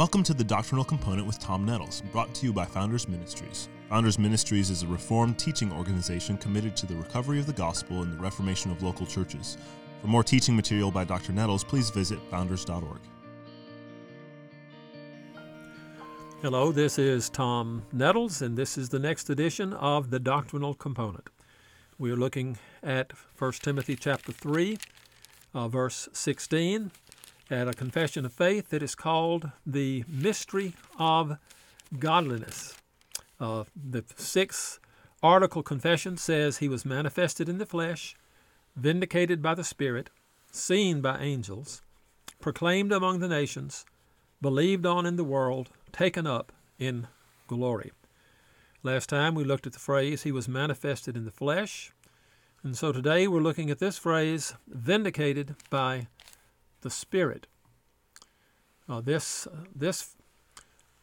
Welcome to the Doctrinal Component with Tom Nettles, brought to you by Founders Ministries. Founders Ministries is a reformed teaching organization committed to the recovery of the gospel and the reformation of local churches. For more teaching material by Dr. Nettles, please visit founders.org. Hello, this is Tom Nettles, and this is the next edition of the Doctrinal Component. We are looking at 1 Timothy chapter 3, uh, verse 16, at a confession of faith that is called the mystery of godliness. Uh, the sixth article confession says he was manifested in the flesh, vindicated by the Spirit, seen by angels, proclaimed among the nations, believed on in the world, taken up in glory. Last time we looked at the phrase, he was manifested in the flesh. And so today we're looking at this phrase, vindicated by the Spirit. Uh, this, this,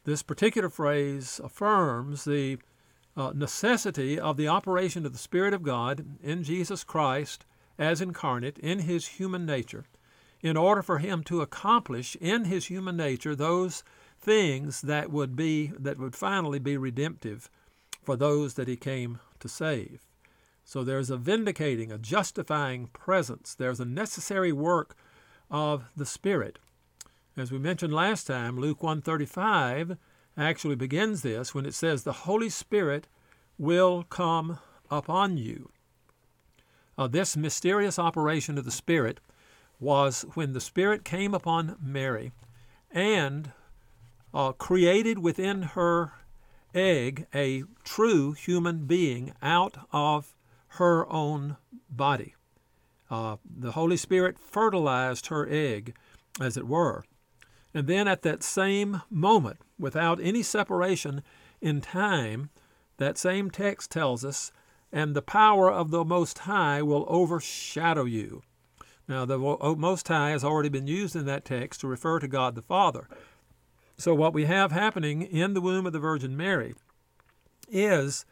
this particular phrase affirms the uh, necessity of the operation of the Spirit of God in Jesus Christ as incarnate in his human nature in order for him to accomplish in his human nature those things that would be that would finally be redemptive for those that he came to save. So there's a vindicating, a justifying presence. There's a necessary work of the Spirit. As we mentioned last time, Luke 135 actually begins this when it says the Holy Spirit will come upon you. Uh, this mysterious operation of the Spirit was when the Spirit came upon Mary and uh, created within her egg a true human being out of her own body. Uh, the Holy Spirit fertilized her egg, as it were. And then at that same moment, without any separation in time, that same text tells us, and the power of the Most High will overshadow you. Now, the Most High has already been used in that text to refer to God the Father. So, what we have happening in the womb of the Virgin Mary is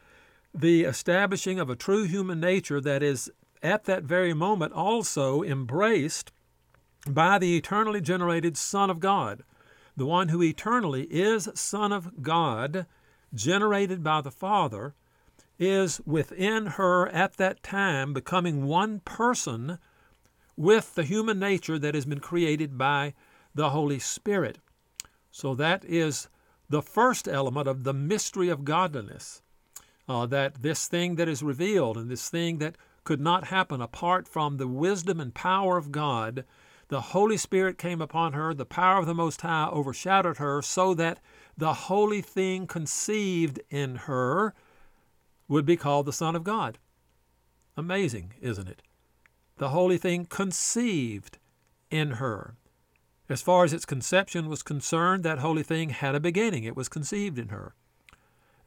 the establishing of a true human nature that is at that very moment also embraced by the eternally generated Son of God, the one who eternally is Son of God, generated by the Father, is within her at that time becoming one person with the human nature that has been created by the Holy Spirit. So that is the first element of the mystery of godliness. Uh, that this thing that is revealed and this thing that could not happen apart from the wisdom and power of God, the Holy Spirit came upon her, the power of the Most High overshadowed her, so that the holy thing conceived in her would be called the Son of God. Amazing, isn't it? the holy thing conceived in her. As far as its conception was concerned, that holy thing had a beginning. It was conceived in her.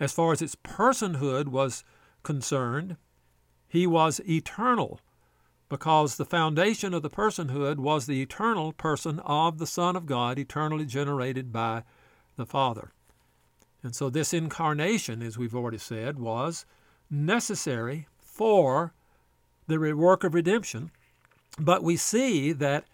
As far as its personhood was concerned, he was eternal because the foundation of the personhood was the eternal person of the Son of God, eternally generated by the Father. And so this incarnation, as we've already said, was necessary for the work of redemption, but we see that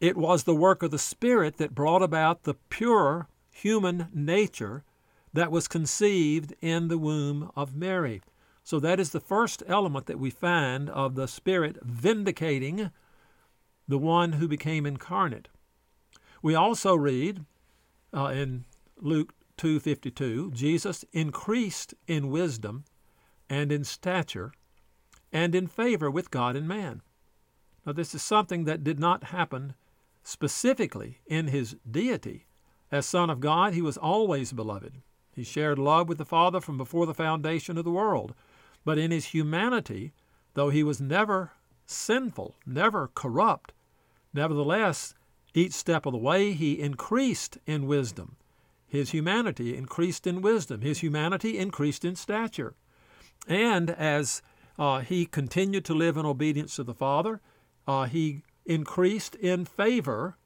it was the work of the Spirit that brought about the pure human nature that was conceived in the womb of Mary. So that is the first element that we find of the Spirit vindicating the one who became incarnate. We also read uh, in Luke 2:52, Jesus increased in wisdom and in stature and in favor with God and man. Now, this is something that did not happen specifically in his deity. As Son of God, he was always beloved. He shared love with the Father from before the foundation of the world. But in his humanity, though he was never sinful, never corrupt, nevertheless, each step of the way he increased in wisdom. His humanity increased in wisdom. His humanity increased in stature. And as uh, he continued to live in obedience to the Father. Uh, he increased in favor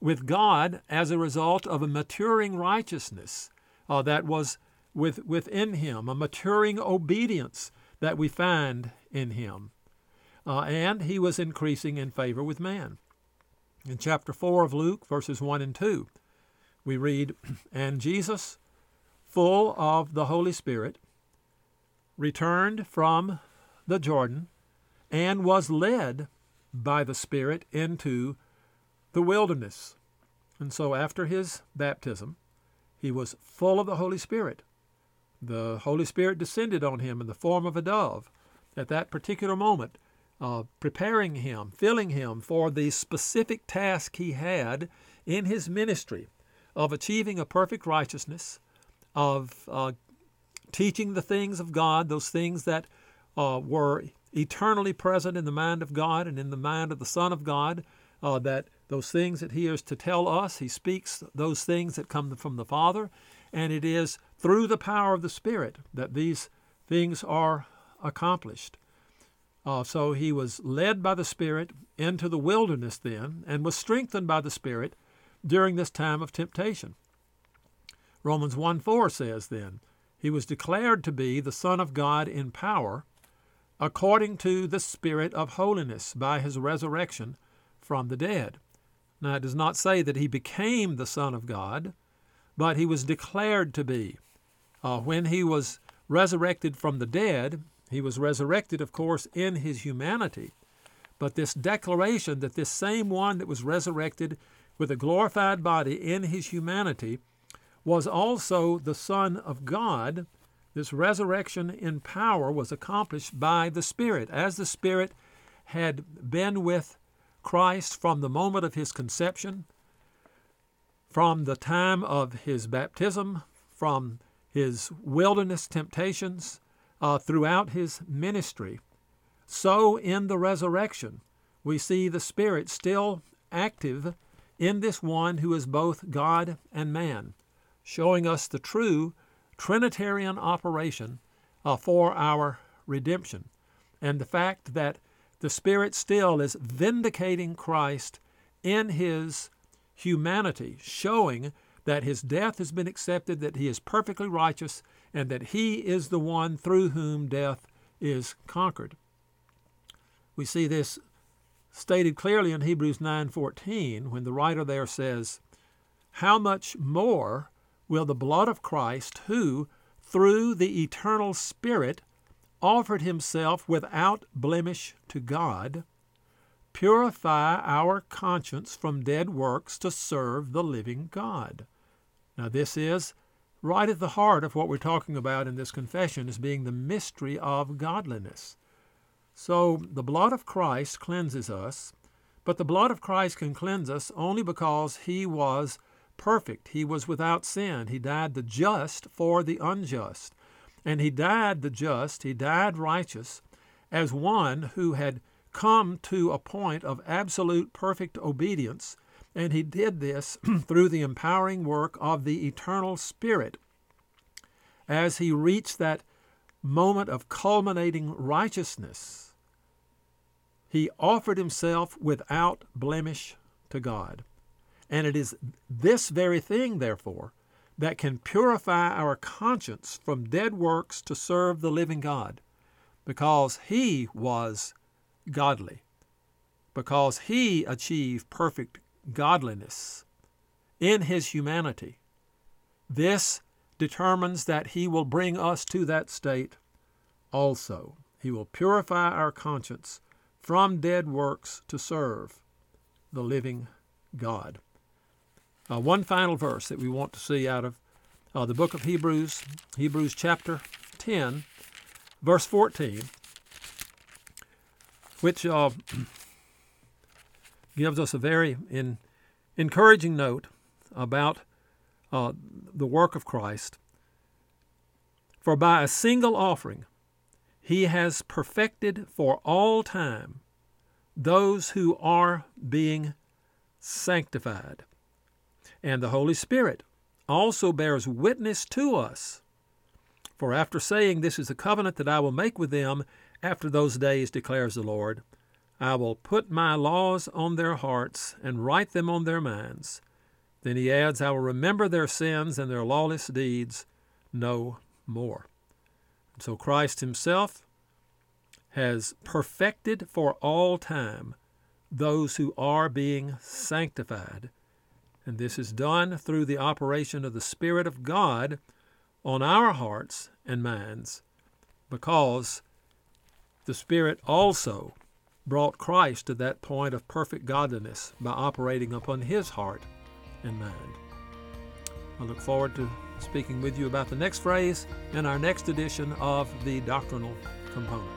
with God as a result of a maturing righteousness uh, that was with, within him, a maturing obedience that we find in him. Uh, and he was increasing in favor with man. In chapter 4 of Luke, verses 1 and 2, we read, And Jesus, full of the Holy Spirit, returned from the Jordan and was led by the Spirit into the wilderness. And so, after his baptism, he was full of the Holy Spirit. The Holy Spirit descended on him in the form of a dove at that particular moment, uh, preparing him, filling him for the specific task he had in his ministry of achieving a perfect righteousness, of uh, teaching the things of God, those things that uh, were eternally present in the mind of God and in the mind of the Son of God, uh, that those things that he is to tell us, he speaks those things that come from the Father, and it is through the power of the Spirit that these things are accomplished. Uh, so he was led by the Spirit into the wilderness then, and was strengthened by the Spirit during this time of temptation. Romans 1 4 says then, He was declared to be the Son of God in power, according to the Spirit of holiness, by his resurrection from the dead. Now, it does not say that he became the Son of God, but he was declared to be. Uh, when he was resurrected from the dead, he was resurrected, of course, in his humanity. But this declaration that this same one that was resurrected with a glorified body in his humanity was also the Son of God, this resurrection in power was accomplished by the Spirit. As the Spirit had been with Christ from the moment of his conception, from the time of his baptism, from his wilderness temptations, uh, throughout his ministry, so in the resurrection, we see the Spirit still active in this one who is both God and man, showing us the true Trinitarian operation uh, for our redemption, and the fact that the Spirit still is vindicating Christ in his humanity, showing that his death has been accepted, that he is perfectly righteous, and that he is the one through whom death is conquered. We see this stated clearly in Hebrews 9:14 when the writer there says, "How much more will the blood of Christ, who through the eternal Spirit offered himself without blemish to God, purify our conscience from dead works to serve the living God?" Now this is right at the heart of what we're talking about in this confession as being the mystery of godliness. So the blood of Christ cleanses us, but the blood of Christ can cleanse us only because he was perfect. He was without sin. He died the just for the unjust. And he died the just, he died righteous, as one who had come to a point of absolute perfect obedience. And he did this through the empowering work of the eternal Spirit. As he reached that moment of culminating righteousness, he offered himself without blemish to God. And it is this very thing, therefore, that can purify our conscience from dead works to serve the living God, because he was godly, because he achieved perfect godliness in his humanity. This determines that he will bring us to that state also. He will purify our conscience from dead works to serve the living God. Uh, one final verse that we want to see out of uh, the book of Hebrews, Hebrews chapter 10, verse 14, which uh, gives us a very in, encouraging note about uh, the work of Christ. For by a single offering, he has perfected for all time those who are being sanctified. And the Holy Spirit also bears witness to us. For after saying, This is the covenant that I will make with them after those days, declares the Lord, I will put my laws on their hearts and write them on their minds. Then he adds, I will remember their sins and their lawless deeds no more. So Christ himself has perfected for all time those who are being sanctified. And this is done through the operation of the Spirit of God on our hearts and minds, because the Spirit also brought Christ to that point of perfect godliness by operating upon his heart and mind. I look forward to speaking with you about the next phrase in our next edition of the doctrinal component.